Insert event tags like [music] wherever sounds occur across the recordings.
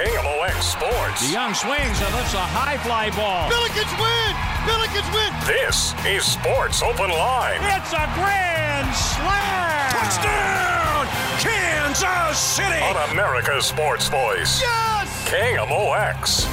From KMOX Sports. The young swings and lifts a high fly ball. Billikens win! Billikens win! This is Sports Open Line. It's a grand slam! Touchdown! Kansas City! On America's Sports Voice. Yes! KMOX.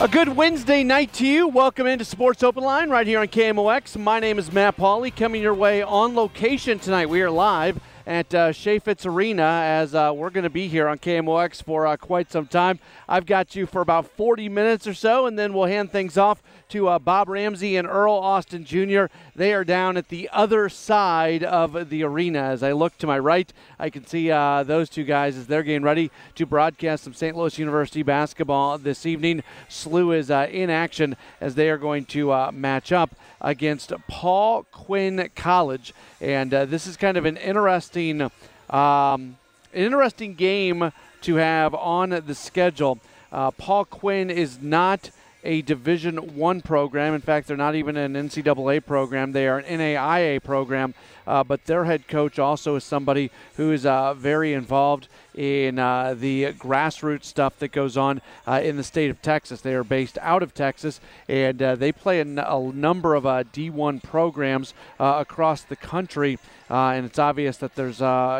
A good Wednesday night to you. Welcome into Sports Open Line right here on KMOX. My name is Matt Pauley, coming your way on location tonight. We are live at uh, Chaifetz Arena as uh, we're going to be here on KMOX for uh, quite some time. I've got you for about 40 minutes or so, and then we'll hand things off to uh, Bob Ramsey and Earl Austin Jr. They are down at the other side of the arena. As I look to my right, I can see uh, those two guys as they're getting ready to broadcast some St. Louis University basketball this evening. SLU is uh, in action as they are going to match up against Paul Quinn College. And uh, this is kind of an interesting, um, an interesting game to have on the schedule. Uh, Paul Quinn is not a Division One program. In fact, they're not even an NCAA program. They are an NAIA program. Uh, but their head coach also is somebody who is uh, very involved in uh, the grassroots stuff that goes on uh, in the state of Texas. They are based out of Texas, and uh, they play in a number of uh, D1 programs across the country. And it's obvious that there's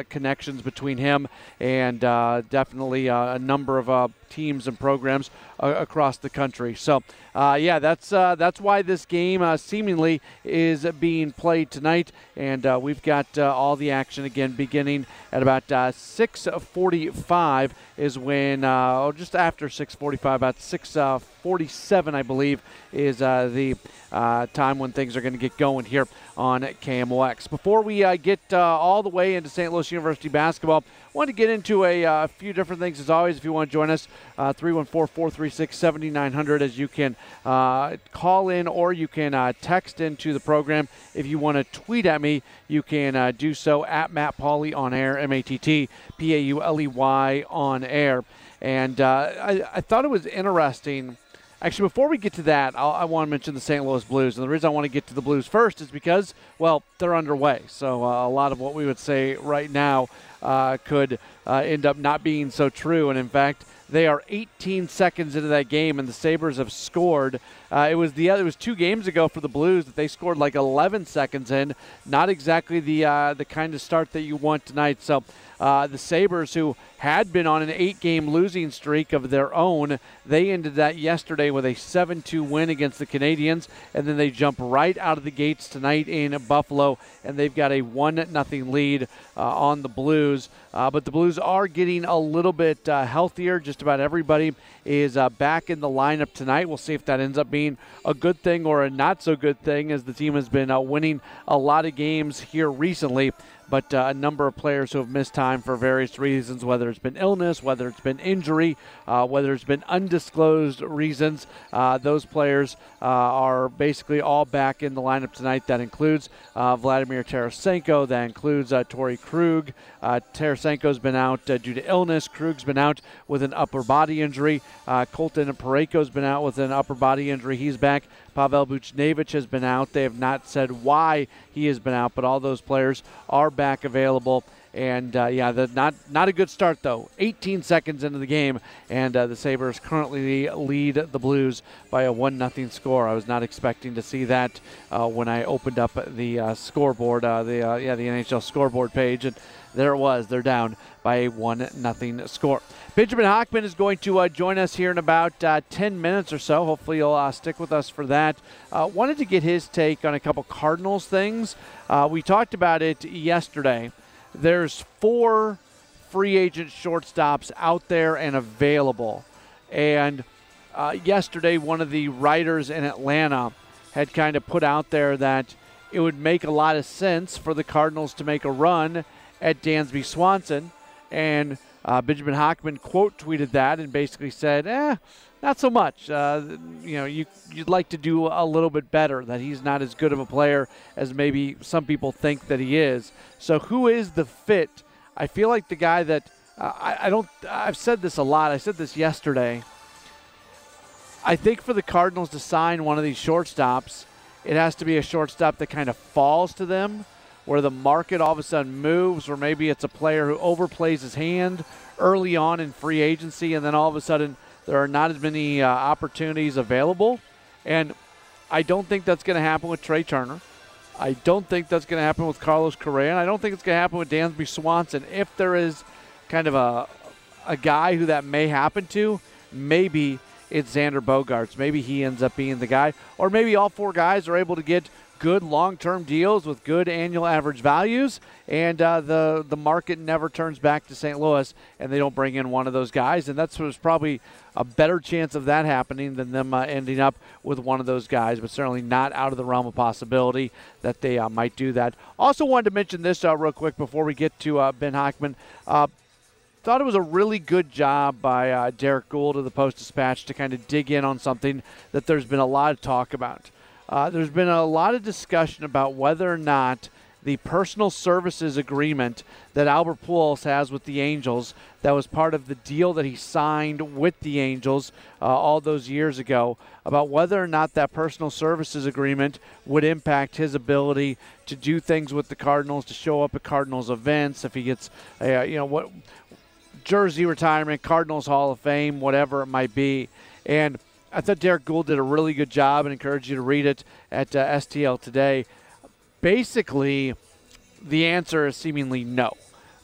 connections between him and definitely a number of teams and programs across the country. So, Uh, yeah, that's uh, that's why this game uh, seemingly is being played tonight, and we've got all the action again beginning at about 6:45 is when, uh, or just after 6:45, about 6:47, I believe, is uh, the uh, time when things are going to get going here on KMOX. Before we uh, get all the way into St. Louis University basketball, I want to get into a few different things as always. If you want to join us, 314-436-7900, as you can call in or you can text into the program. If you want to tweet at me, you can do so at Matt Pauley on air, M A T T P A U L E Y on air. And uh, I, I, thought it was interesting. Actually, before we get to that, I'll, i want to mention the St. Louis Blues. And the reason I want to get to the Blues first is because, well, they're underway. So uh, a lot of what we would say right now uh, could uh, end up not being so true. And in fact, they are 18 seconds into that game, and the Sabres have scored. Uh, it was the it was two games ago for the Blues that they scored like 11 seconds in. Not exactly the uh, the kind of start that you want tonight. So uh, the Sabres, who had been on an eight game losing streak of their own, they ended that yesterday with a 7 2 win against the Canadiens. And then they jump right out of the gates tonight in Buffalo, and they've got a 1 0 lead uh, on the Blues. Uh, but the Blues are getting a little bit uh, healthier. Just about everybody is uh, back in the lineup tonight. We'll see if that ends up being a good thing or a not so good thing, as the team has been uh, winning a lot of games here recently but uh, a number of players who have missed time for various reasons, whether it's been illness, whether it's been injury, uh, whether it's been undisclosed reasons. Uh, those players uh, are basically all back in the lineup tonight. That includes uh, Vladimir Tarasenko, that includes uh, Torey Krug. Tarasenko's been out due to illness. Krug's been out with an upper body injury. Colton Parayko's been out with an upper body injury. He's back. Pavel Buchnevich has been out. They have not said why he has been out, but all those players are back available. And uh, yeah, the, not not a good start though. 18 seconds into the game, and uh, the Sabres currently lead the Blues by a one nothing score. I was not expecting to see that uh, when I opened up the uh, scoreboard, uh, the uh, yeah the NHL scoreboard page, and there it was. They're down by a one nothing score. Benjamin Hochman is going to uh, join us here in about uh, 10 minutes or so. Hopefully, you'll uh, stick with us for that. Wanted to get his take on a couple Cardinals things. We talked about it yesterday. There's four free agent shortstops out there and available. And uh, yesterday, one of the writers in Atlanta had kind of put out there that it would make a lot of sense for the Cardinals to make a run at Dansby Swanson. And uh, Benjamin Hochman quote tweeted that and basically said, eh, not so much. Uh, you know, you, you'd like to do a little bit better, that he's not as good of a player as maybe some people think that he is. So, who is the fit? I feel like the guy that uh, I, I don't, I've said this a lot. I said this yesterday. I think for the Cardinals to sign one of these shortstops, it has to be a shortstop that kind of falls to them where the market all of a sudden moves, or maybe it's a player who overplays his hand early on in free agency, and then all of a sudden there are not as many uh, opportunities available. And I don't think that's going to happen with Trea Turner. I don't think that's going to happen with Carlos Correa, and I don't think it's going to happen with Dansby Swanson. If there is kind of a a guy who that may happen to, maybe it's Xander Bogaerts. Maybe he ends up being the guy, or maybe all four guys are able to get good long-term deals with good annual average values, and uh, the the market never turns back to St. Louis, and they don't bring in one of those guys, and that's was probably a better chance of that happening than them uh, ending up with one of those guys, but certainly not out of the realm of possibility that they uh, might do that. Also, wanted to mention this uh, real quick before we get to uh, Ben Hochman uh, thought it was a really good job by uh, Derrick Goold of the Post Dispatch to kind of dig in on something that there's been a lot of talk about. Uh, there's been a lot of discussion about whether or not the personal services agreement that Albert Pujols has with the Angels, that was part of the deal that he signed with the Angels uh, all those years ago, about whether or not that personal services agreement would impact his ability to do things with the Cardinals, to show up at Cardinals events, if he gets, uh, you know, what jersey retirement, Cardinals Hall of Fame, whatever it might be, and I thought Derrick Goold did a really good job and encourage you to read it at uh, STL today. Basically, the answer is seemingly no.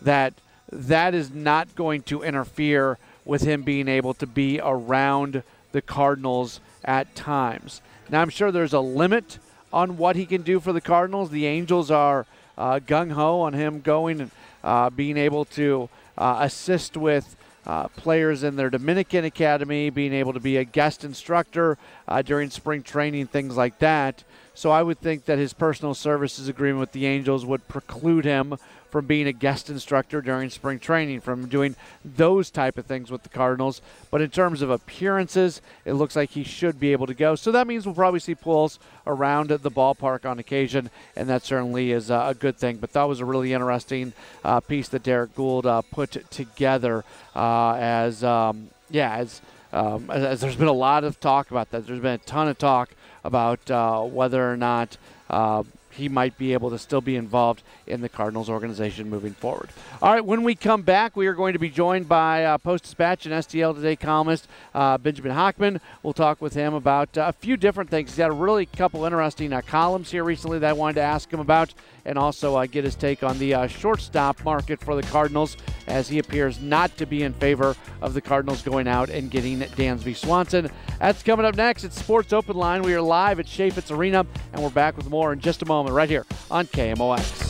That that is not going to interfere with him being able to be around the Cardinals at times. Now, I'm sure there's a limit on what he can do for the Cardinals. The Angels are uh, gung ho on him going and uh, being able to uh, assist with uh, players in their Dominican Academy, being able to be a guest instructor uh, during spring training, things like that. So I would think that his personal services agreement with the Angels would preclude him from being a guest instructor during spring training, from doing those type of things with the Cardinals. But in terms of appearances, it looks like he should be able to go. So that means we'll probably see Pujols around the ballpark on occasion, and that certainly is a good thing. But that was a really interesting uh, piece that Derrick Goold uh, put together uh, as, um, yeah, as, um, as, as, there's been a lot of talk about that. There's been a ton of talk about uh, whether or not uh, he might be able to still be involved in the Cardinals organization moving forward. All right, when we come back, we are going to be joined by uh, Post Dispatch and STL Today columnist uh, Benjamin Hochman. We'll talk with him about uh, a few different things. He's got a really couple interesting uh, columns here recently that I wanted to ask him about, and also get his take on the uh, shortstop market for the Cardinals as he appears not to be in favor of the Cardinals going out and getting Dansby Swanson. That's coming up next. It's Sports Open Line. We are live at Chaifetz Arena, and we're back with more in just a moment right here on KMOX.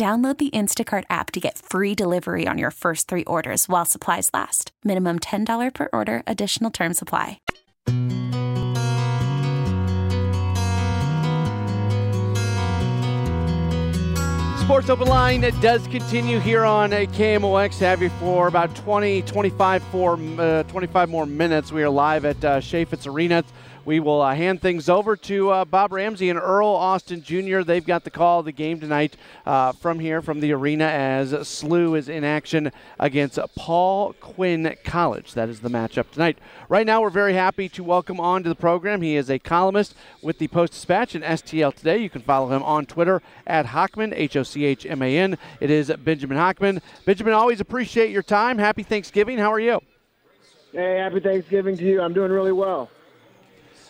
Download the Instacart app to get free delivery on your first three orders while supplies last. Minimum $10 per order, additional term supply. Sports Open Line does continue here on KMOX. Have you for about 20, 25, for, uh, 25 more minutes. We are live at uh, Chaifetz Arena. We will uh, hand things over to uh, Bob Ramsey and Earl Austin Jr. They've got the call of the game tonight uh, from here, from the arena, as SLU is in action against Paul Quinn College. That is the matchup tonight. Right now, we're very happy to welcome on to the program. He is a columnist with the Post Dispatch and STL Today. You can follow him on Twitter at Hochman, H O C H M A N. It is Benjamin Hochman. Benjamin, always appreciate your time. Happy Thanksgiving. How are you? Hey, happy Thanksgiving to you. I'm doing really well.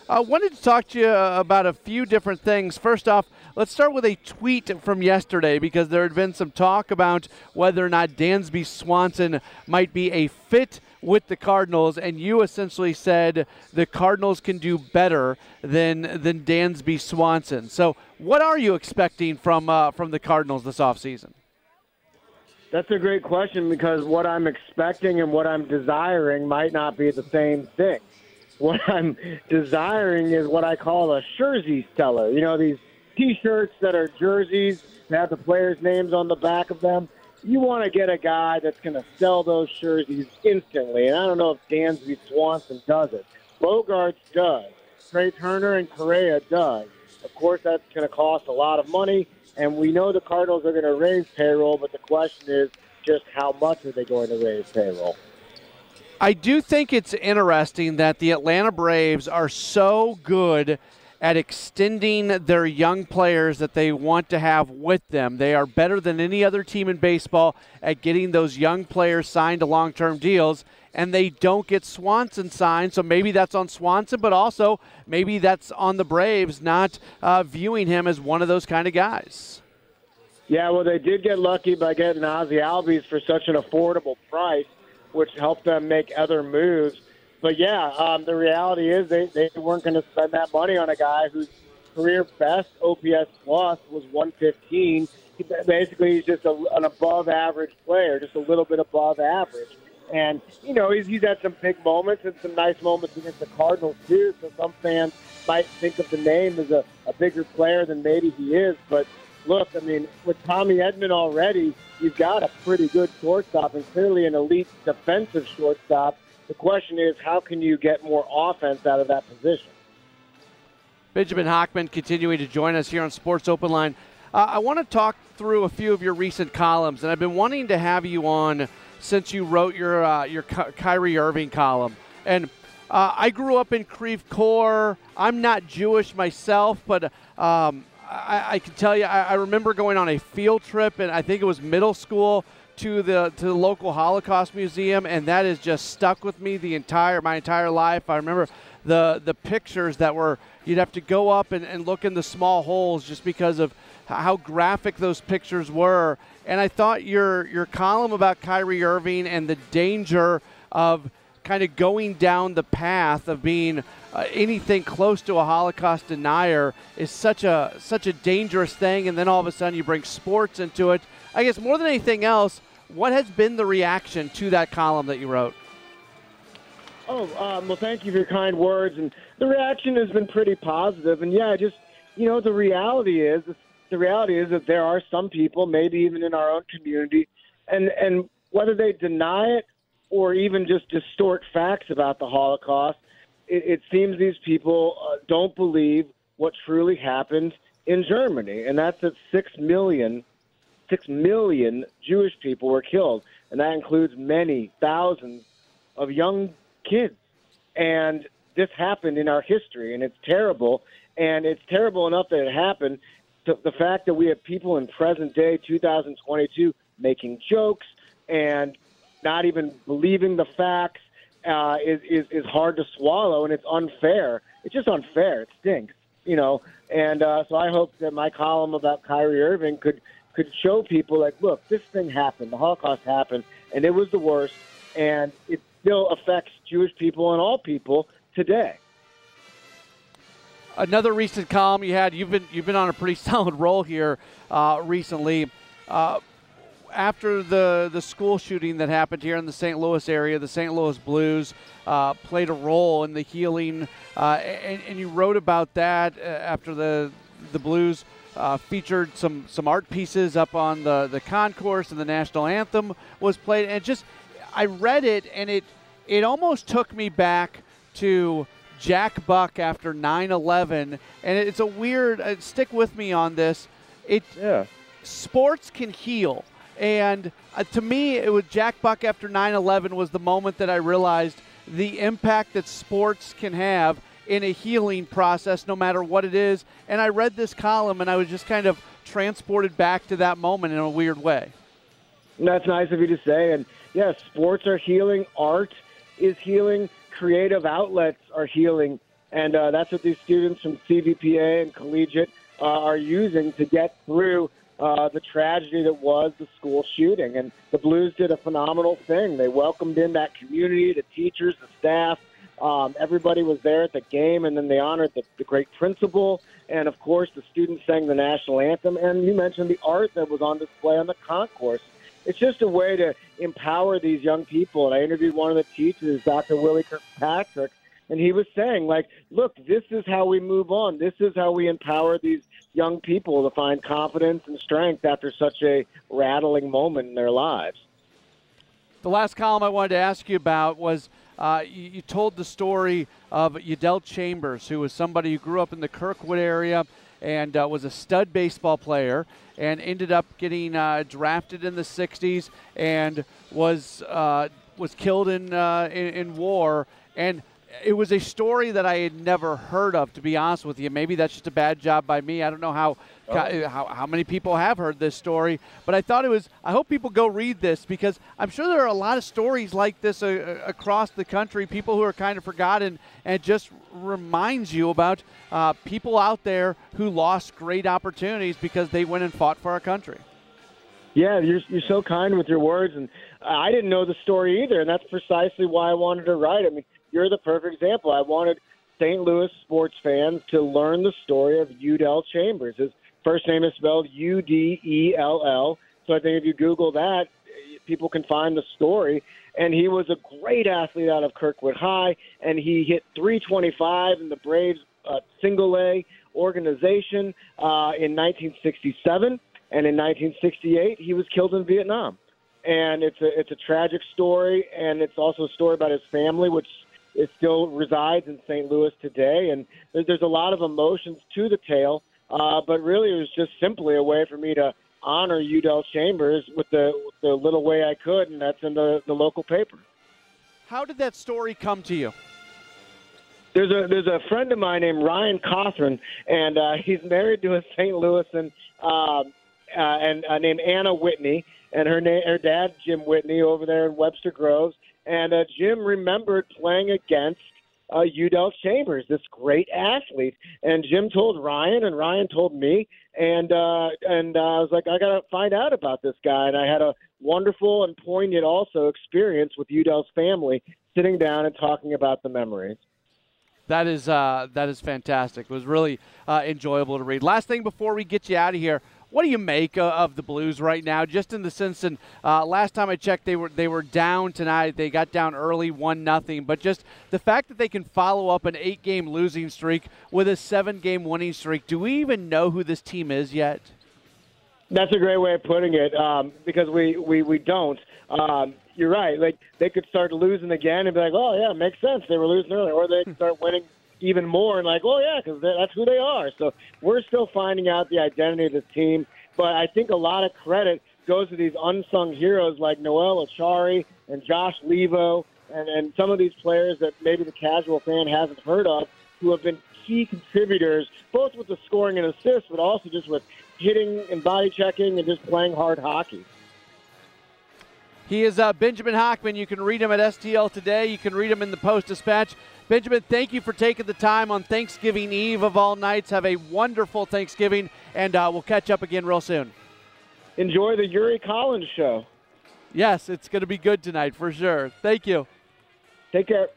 I uh, wanted to talk to you about a few different things. First off, let's start with a tweet from yesterday because there had been some talk about whether or not Dansby Swanson might be a fit with the Cardinals, and you essentially said the Cardinals can do better than than Dansby Swanson. So, what are you expecting from uh, from the Cardinals this offseason? That's a great question because what I'm expecting and what I'm desiring might not be the same thing. What I'm desiring is what I call a jersey seller. You know, these T-shirts that are jerseys that have the players' names on the back of them. You want to get a guy that's going to sell those jerseys instantly, and I don't know if Dansby Swanson does it. Bogaerts does. Trea Turner and Correa does. Of course, that's going to cost a lot of money, and we know the Cardinals are going to raise payroll, but the question is just how much are they going to raise payroll? I do think it's interesting that the Atlanta Braves are so good at extending their young players that they want to have with them. They are better than any other team in baseball at getting those young players signed to long term deals, and they don't get Swanson signed. So maybe that's on Swanson, but also maybe that's on the Braves not uh, viewing him as one of those kind of guys. Yeah, well, they did get lucky by getting Ozzie Albies for such an affordable price which helped them make other moves. But yeah, um, the reality is they, they weren't going to spend that money on a guy whose career best OPS plus was 115. Basically, he's just a, an above average player, just a little bit above average. And, you know, he's, he's had some big moments and some nice moments against the Cardinals, too. So some fans might think of the name as a, a bigger player than maybe he is. But look, I mean, with Tommy Edman already, you've got a pretty good shortstop and clearly an elite defensive shortstop. The question is, how can you get more offense out of that position? Benjamin Hochman continuing to join us here on Sports Open Line. Uh, I want to talk through a few of your recent columns, and I've been wanting to have you on since you wrote your uh, your Ky- Kyrie Irving column. And uh, I grew up in Creve Coeur. I'm not Jewish myself, but um, I, I can tell you, I, I remember going on a field trip, and I think it was middle school to the to the local Holocaust museum, and that has just stuck with me the entire my entire life. I remember the the pictures that were you'd have to go up and, and look in the small holes just because of how graphic those pictures were. And I thought your your column about Kyrie Irving and the danger of kind of going down the path of being uh, anything close to a Holocaust denier is such a such a dangerous thing. And then all of a sudden you bring sports into it. I guess more than anything else, what has been the reaction to that column that you wrote? Oh, um, well, thank you for your kind words. And the reaction has been pretty positive. And yeah, just you know, the reality is the reality is that there are some people, maybe even in our own community, and and whether they deny it or even just distort facts about the Holocaust, it, it seems these people uh, don't believe what truly happened in Germany, and that's that six million, six million Jewish people were killed, and that includes many thousands of young kids. And this happened in our history, and it's terrible. And it's terrible enough that it happened. The, the fact that we have people in present day 2022 making jokes and not even believing the facts uh, is, is is hard to swallow, and it's unfair. It's just unfair. It stinks, you know. And uh, so I hope that my column about Kyrie Irving could could show people like, look, this thing happened. The Holocaust happened, and it was the worst, and it still affects Jewish people and all people today. Another recent column you had. You've been you've been on a pretty [laughs] solid roll here uh, recently. Uh, after the, the school shooting that happened here in the St. Louis area, the St. Louis Blues uh, played a role in the healing, uh, and, and, you wrote about that uh, after the the Blues uh, featured some some art pieces up on the the concourse, and the national anthem was played. And just I read it, and it it almost took me back to Jack Buck after 9/11, and it's a weird. Uh, stick with me on this. It Yeah. sports can heal. And uh, to me, it was Jack Buck after 9 11 was the moment that I realized the impact that sports can have in a healing process, no matter what it is. And I read this column and I was just kind of transported back to that moment in a weird way. That's nice of you to say. And yes, sports are healing, art is healing, creative outlets are healing. And uh, that's what these students from CVPA and collegiate uh, are using to get through uh, the tragedy that was the school shooting. And the Blues did a phenomenal thing. They welcomed in that community, the teachers, the staff. Um, everybody was there at the game, and then they honored the, the great principal. And of course, the students sang the national anthem. And you mentioned the art that was on display on the concourse. It's just a way to empower these young people. And I interviewed one of the teachers, Dr. Willie Kirkpatrick, and he was saying, like, look, this is how we move on. This is how we empower these young people to find confidence and strength after such a rattling moment in their lives. The last column I wanted to ask you about was uh, you, you, told the story of Udell Chambers, who was somebody who grew up in the Kirkwood area and uh, was a stud baseball player and ended up getting uh, drafted in the 60s and was uh, was killed in, uh, in, in war and it was a story that I had never heard of, to be honest with you. Maybe that's just a bad job by me. I don't know how oh. how, how many people have heard this story, but I thought it was. I hope people go read this because I'm sure there are a lot of stories like this uh, across the country. People who are kind of forgotten, and just reminds you about uh, people out there who lost great opportunities because they went and fought for our country. Yeah, you're you're so kind with your words, and I didn't know the story either, and that's precisely why I wanted to write. I mean you're the perfect example. I wanted St. Louis sports fans to learn the story of Udell Chambers. His first name is spelled U D E L L. So I think if you Google that, people can find the story. And he was a great athlete out of Kirkwood High, and he hit 325 in the Braves uh, single A organization uh, in 1967. And in 1968, he was killed in Vietnam. And it's a it's a tragic story, and it's also a story about his family, which it still resides in St. Louis today, and there's a lot of emotions to the tale. Uh, but really, it was just simply a way for me to honor Udell Chambers with the with the little way I could, and that's in the, the local paper. How did that story come to you? There's a there's a friend of mine named Ryan Cothran, and uh, [laughs] he's married to a St. Louis and uh, uh, and uh, named Anna Whitney, and her name her dad Jim Whitney over there in Webster Groves, and uh, Jim remembered playing against uh, Udell Chambers, this great athlete. And Jim told Ryan, and Ryan told me, and uh, and uh, I was like, I got to find out about this guy. And I had a wonderful and poignant also experience with Udell's family, sitting down and talking about the memories. That is uh, that is fantastic. It was really uh, enjoyable to read. Last thing before we get you out of here, what do you make of the Blues right now? Just in the sense, and uh, last time I checked, they were they were down tonight. They got down early, one nothing. But just the fact that they can follow up an eight-game losing streak with a seven-game winning streak. Do we even know who this team is yet? That's a great way of putting it, um, because we we we don't. Um, you're right. Like they could start losing again and be like, "Oh yeah, makes sense. They were losing earlier," or they could [laughs] start winning even more and like, oh yeah, because that's who they are. So we're still finding out the identity of the team, but I think a lot of credit goes to these unsung heroes like Noel Acciari and Josh Leivo and, and some of these players that maybe the casual fan hasn't heard of who have been key contributors, both with the scoring and assists, but also just with hitting and body checking and just playing hard hockey. He is uh, Benjamin Hochman. You can read him at STL today. You can read him in the Post Dispatch. Benjamin, thank you for taking the time on Thanksgiving Eve of all nights. Have a wonderful Thanksgiving, and uh, we'll catch up again real soon. Enjoy the Yuri Collins show. Yes, it's going to be good tonight for sure. Thank you. Take care.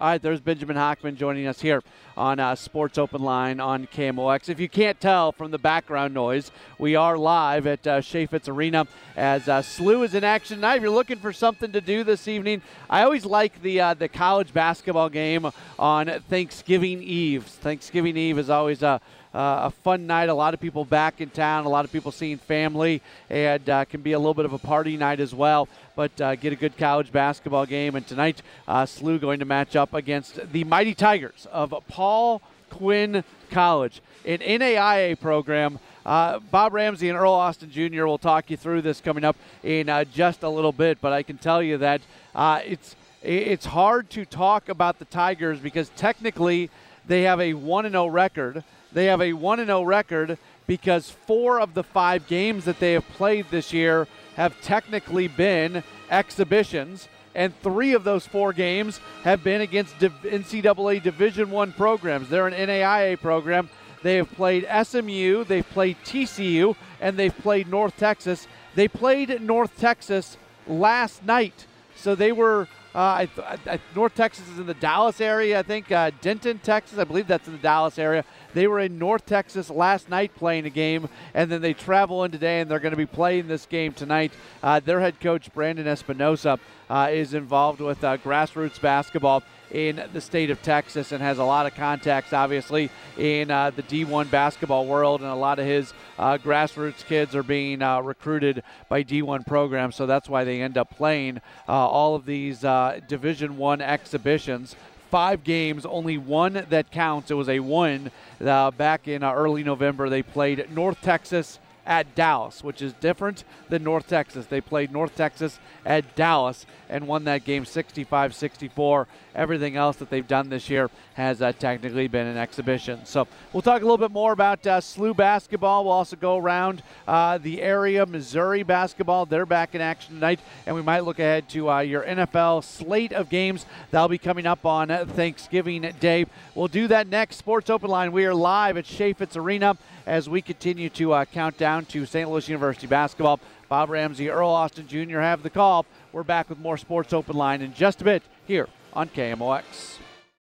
All right, there's Benjamin Hochman joining us here on uh, Sports Open Line on KMOX. If you can't tell from the background noise, we are live at uh, Chaifetz Arena as uh, SLU is in action tonight. If you're looking for something to do this evening, I always like the uh, the college basketball game on Thanksgiving Eve. Thanksgiving Eve is always a uh, a fun night. A lot of people back in town, a lot of people seeing family, and uh, can be a little bit of a party night as well. But uh, get a good college basketball game. And tonight, uh, SLU going to match up against the Mighty Tigers of Paul Quinn College, an NAIA program. Uh, Bob Ramsey and Earl Austin Jr. will talk you through this coming up in uh, just a little bit, but I can tell you that uh, it's it's hard to talk about the Tigers because technically they have a 1 0 record. They have a 1 0 record because four of the five games that they have played this year have technically been exhibitions and three of those four games have been against NCAA Division One programs. They're an NAIA program. They have played SMU, they've played TCU, and they've played North Texas. They played North Texas last night, so they were. Uh, I, I, North Texas is in the Dallas area, I think. Uh, Denton, Texas, I believe that's in the Dallas area. They were in North Texas last night playing a game, and then they travel in today, and they're going to be playing this game tonight. Uh, their head coach, Brandon Espinosa, uh, is involved with uh, grassroots basketball in the state of Texas and has a lot of contacts, obviously, in uh, the D1 basketball world. And a lot of his uh, grassroots kids are being uh, recruited by D1 programs. So that's why they end up playing uh, all of these uh, Division One exhibitions. Five games, only one that counts. It was a win uh, back in early November. They played North Texas at Dallas, which is different than North Texas. They played North Texas at Dallas and won that game 65 64. Everything else that they've done this year has uh, technically been an exhibition. So we'll talk a little bit more about uh, SLU basketball. We'll also go around uh, the area, Missouri basketball. They're back in action tonight, and we might look ahead to uh, your NFL slate of games that'll be coming up on Thanksgiving Day. We'll do that next. Sports Open Line. We are live at Chaifetz Arena as we continue to uh, count down to St. Louis University basketball. Bob Ramsey, Earl Austin Jr. have the call. We're back with more Sports Open Line in just a bit here on KMOX.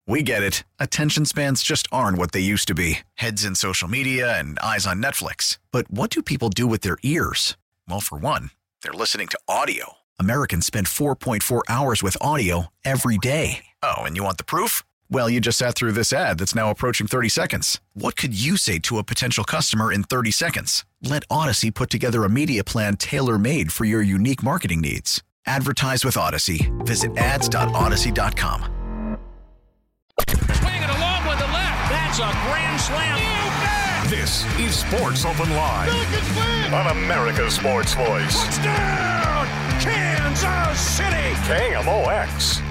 We get it. Attention spans just aren't what they used to be heads in social media and eyes on Netflix. But what do people do with their ears? Well, for one, they're listening to audio. Americans spend 4.4 hours with audio every day. Oh, and you want the proof? Well, you just sat through this ad that's now approaching 30 seconds. What could you say to a potential customer in 30 seconds? Let Audacy put together a media plan tailor made for your unique marketing needs. Advertise with Audacy. Visit ads.audacy.com. Swinging along with the left. That's a grand slam. This is Sports Open Line on America's Sports Voice. Touchdown, Kansas City. KMOX.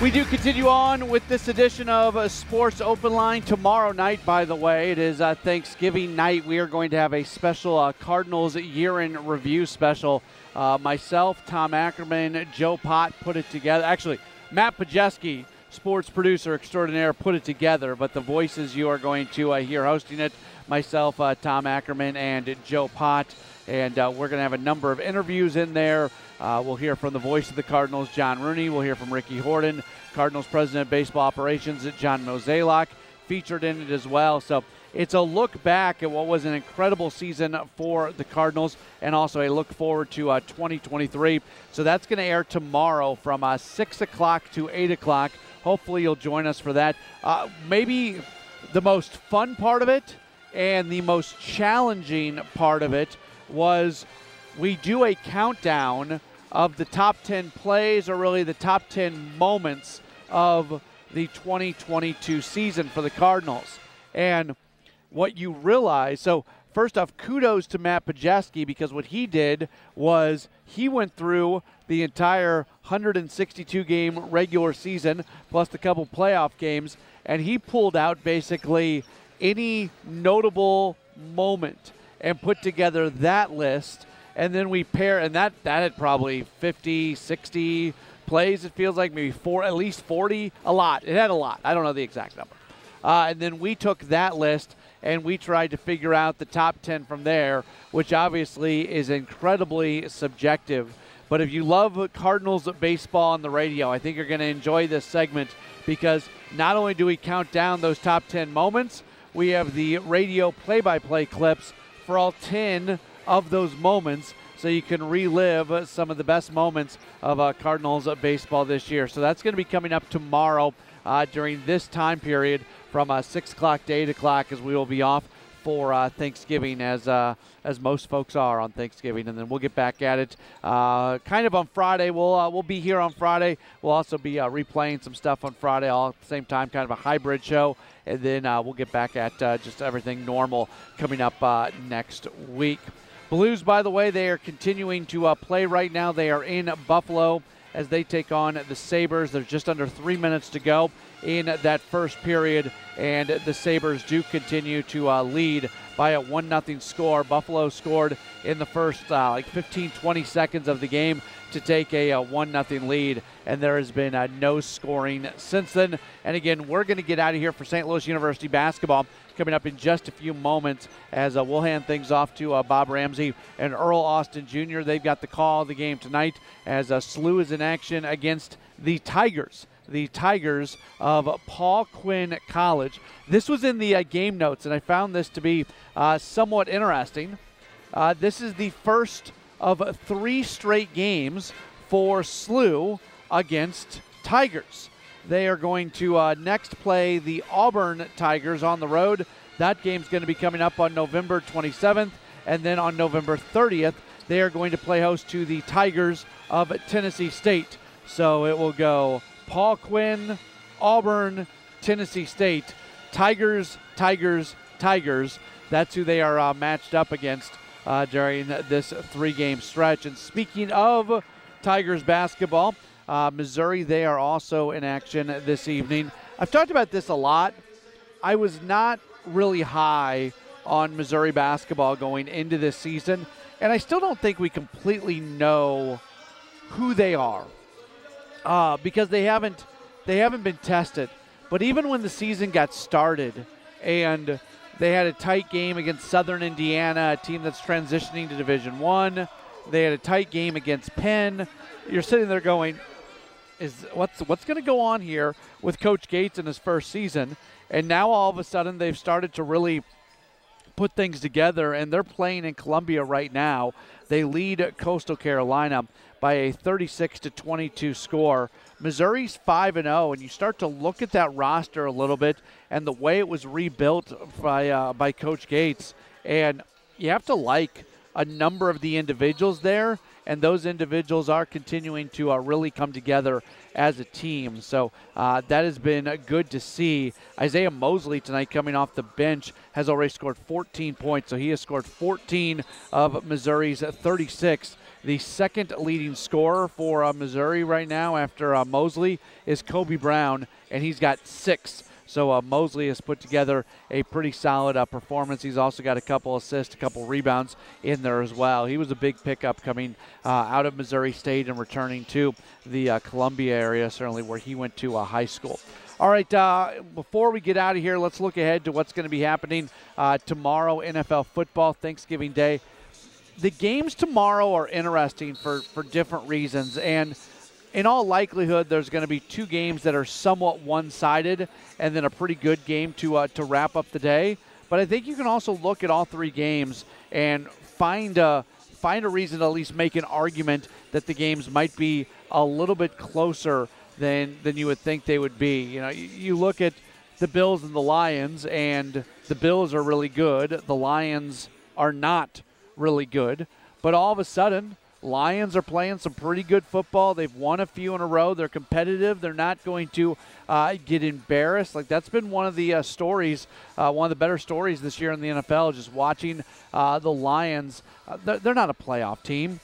We do continue on with this edition of uh, Sports Open Line tomorrow night. By the way, it is uh, Thanksgiving night. We are going to have a special uh, Cardinals year-in review special. Uh, myself, Tom Ackerman, Joe Pott put it together. Actually, Matt Pajeski, sports producer extraordinaire, put it together. But the voices you are going to uh, hear hosting it, myself, uh, Tom Ackerman, and Joe Pott. And we're going to have a number of interviews in there. Uh, we'll hear from the voice of the Cardinals, John Rooney. We'll hear from Ricky Horton, Cardinals president of baseball operations, John Mozeliak, featured in it as well. So it's a look back at what was an incredible season for the Cardinals and also a look forward to uh, 2023. So that's going to air tomorrow from uh, 6 o'clock to 8 o'clock. Hopefully, you'll join us for that. Uh, maybe the most fun part of it and the most challenging part of it was we do a countdown of the top 10 plays or really the top 10 moments of the 2022 season for the Cardinals. And what you realize, so first off, kudos to Matt Pajeski because what he did was he went through the entire 162 game regular season plus the couple playoff games, and he pulled out basically any notable moment and put together that list and then we pair, and that that had probably 50, 60 plays. It feels like maybe four, at least 40, a lot. It had a lot. I don't know the exact number. Uh, and then we took that list and we tried to figure out the top 10 from there, which obviously is incredibly subjective. But if you love Cardinals baseball on the radio, I think you're going to enjoy this segment because not only do we count down those top 10 moments, we have the radio play by play clips for all 10 of those moments so you can relive some of the best moments of uh, Cardinals baseball this year. So that's going to be coming up tomorrow. uh, during this time period from uh, 6 o'clock to 8 o'clock as we will be off for uh, Thanksgiving, as uh, as most folks are on Thanksgiving, and then we'll get back at it uh, kind of on Friday. We'll uh, we'll be here on Friday. We'll also be uh, replaying some stuff on Friday, all at the same time, kind of a hybrid show, and then uh, we'll get back at just everything normal coming up next week. Blues, by the way, they are continuing to play right now. They are in Buffalo as they take on the Sabres. There's just under three minutes to go in that first period, and the Sabres do continue to uh, lead by a 1 0 score. Buffalo scored in the first uh, like 15, 20 seconds of the game to take a, a 1 0 lead, and there has been uh, no scoring since then. And again, we're going to get out of here for St. Louis University basketball coming up in just a few moments as uh, we'll hand things off to uh, Bob Ramsey and Earl Austin Jr. They've got the call of the game tonight as uh, SLU is in action against the Tigers the Tigers of Paul Quinn College. This was in the uh, game notes, and I found this to be uh, somewhat interesting. Uh, this is the first of three straight games for SLU against Tigers. They are going to uh, next play the Auburn Tigers on the road. That game's going to be coming up on November 27th, and then on November 30th, they are going to play host to the Tigers of Tennessee State. So it will go Paul Quinn, Auburn, Tennessee State. Tigers, Tigers, Tigers. That's who they are uh, matched up against uh, during this three game stretch. And speaking of Tigers basketball, uh, Missouri, they are also in action this evening. I've talked about this a lot. I was not really high on Missouri basketball going into this season, and I still don't think we completely know who they are uh, because they haven't they haven't been tested. But even when the season got started and they had a tight game against Southern Indiana, a team that's transitioning to Division One, they had a tight game against Penn. You're sitting there going, "Is what's what's going to go on here with Coach Gates in his first season?" And now all of a sudden they've started to really put things together, and they're playing in Columbia right now. They lead Coastal Carolina by a 36 to 22 score. Missouri's 5 and 0 and you start to look at that roster a little bit and the way it was rebuilt by uh, by coach Gates and you have to like a number of the individuals there and those individuals are continuing to uh, really come together as a team. So uh, that has been good to see. Isaiah Mosley tonight, coming off the bench, has already scored 14 points. So he has scored 14 of Missouri's 36 the second leading scorer for uh, Missouri right now after uh, Mosley is Kobe Brown, and he's got six. So uh, Mosley has put together a pretty solid uh, performance. He's also got a couple assists, a couple rebounds in there as well. He was a big pickup coming uh, out of Missouri State and returning to the uh, Columbia area, certainly where he went to high school. All right, uh, before we get out of here, let's look ahead to what's going to be happening uh, tomorrow, NFL football, Thanksgiving Day the games tomorrow are interesting for, for different reasons. And in all likelihood, there's going to be two games that are somewhat one sided and then a pretty good game to, uh, to wrap up the day. But I think you can also look at all three games and find a, find a reason to at least make an argument that the games might be a little bit closer than, than you would think they would be. You know, you, you look at the Bills and the Lions, and the Bills are really good. The Lions are not really good. But all of a sudden, Lions are playing some pretty good football. They've won a few in a row. They're competitive. They're not going to uh, get embarrassed. Like that's been one of the uh, stories, uh, one of the better stories this year in the NFL. Just watching uh, the Lions. Uh, they're, they're not a playoff team,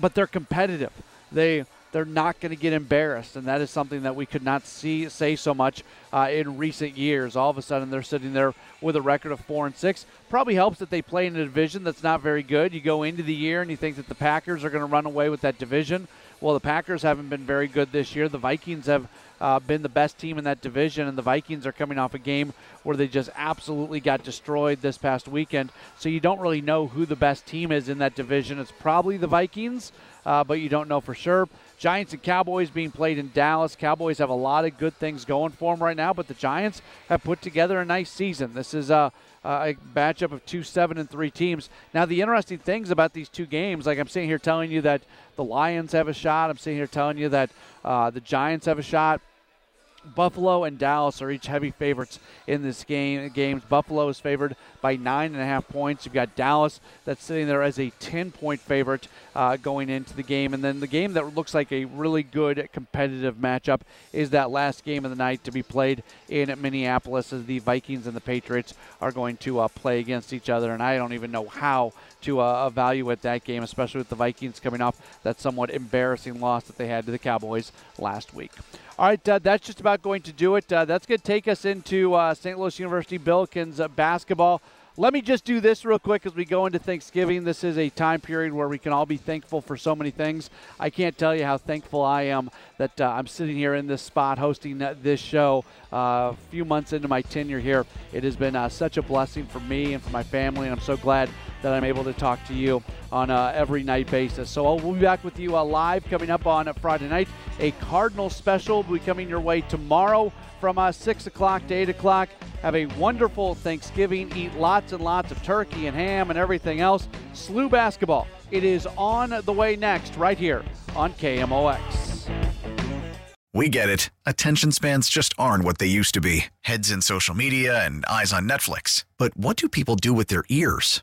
but they're competitive. They they're not going to get embarrassed, and that is something that we could not see say so much uh, in recent years. All of a sudden, they're sitting there with a record of four and six. Probably helps that they play in a division that's not very good. You go into the year and you think that the Packers are going to run away with that division. Well, the Packers haven't been very good this year. The Vikings have uh, been the best team in that division, and the Vikings are coming off a game where they just absolutely got destroyed this past weekend. So you don't really know who the best team is in that division. It's probably the Vikings, uh, but you don't know for sure. Giants and Cowboys being played in Dallas. Cowboys have a lot of good things going for them right now, but the Giants have put together a nice season. This is a, a matchup of two seven and three teams. Now, the interesting things about these two games, like I'm sitting here telling you that the Lions have a shot. I'm sitting here telling you that uh, the Giants have a shot. Buffalo and Dallas are each heavy favorites in this game. Games Buffalo is favored by nine and a half points. You've got Dallas that's sitting there as a 10 point favorite uh, going into the game, and then the game that looks like a really good competitive matchup is that last game of the night to be played in Minneapolis as the Vikings and the Patriots are going to uh, play against each other, and I don't even know how to uh, evaluate that game, especially with the Vikings coming off that somewhat embarrassing loss that they had to the Cowboys last week. All right, uh, that's just about going to do it. Uh, that's going to take us into uh, St. Louis University Billikens uh, basketball. Let me just do this real quick as we go into Thanksgiving. This is a time period where we can all be thankful for so many things. I can't tell you how thankful I am that uh, I'm sitting here in this spot hosting this show uh, a few months into my tenure here. It has been uh, such a blessing for me and for my family, and I'm so glad that I'm able to talk to you on a every night basis. So we'll be back with you uh, live coming up on Friday night. A Cardinal special will be coming your way tomorrow from uh, 6 o'clock to 8 o'clock. Have a wonderful Thanksgiving. Eat lots and lots of turkey and ham and everything else. SLU basketball. It is on the way next, right here on KMOX. We get it. Attention spans just aren't what they used to be heads in social media and eyes on Netflix. But what do people do with their ears?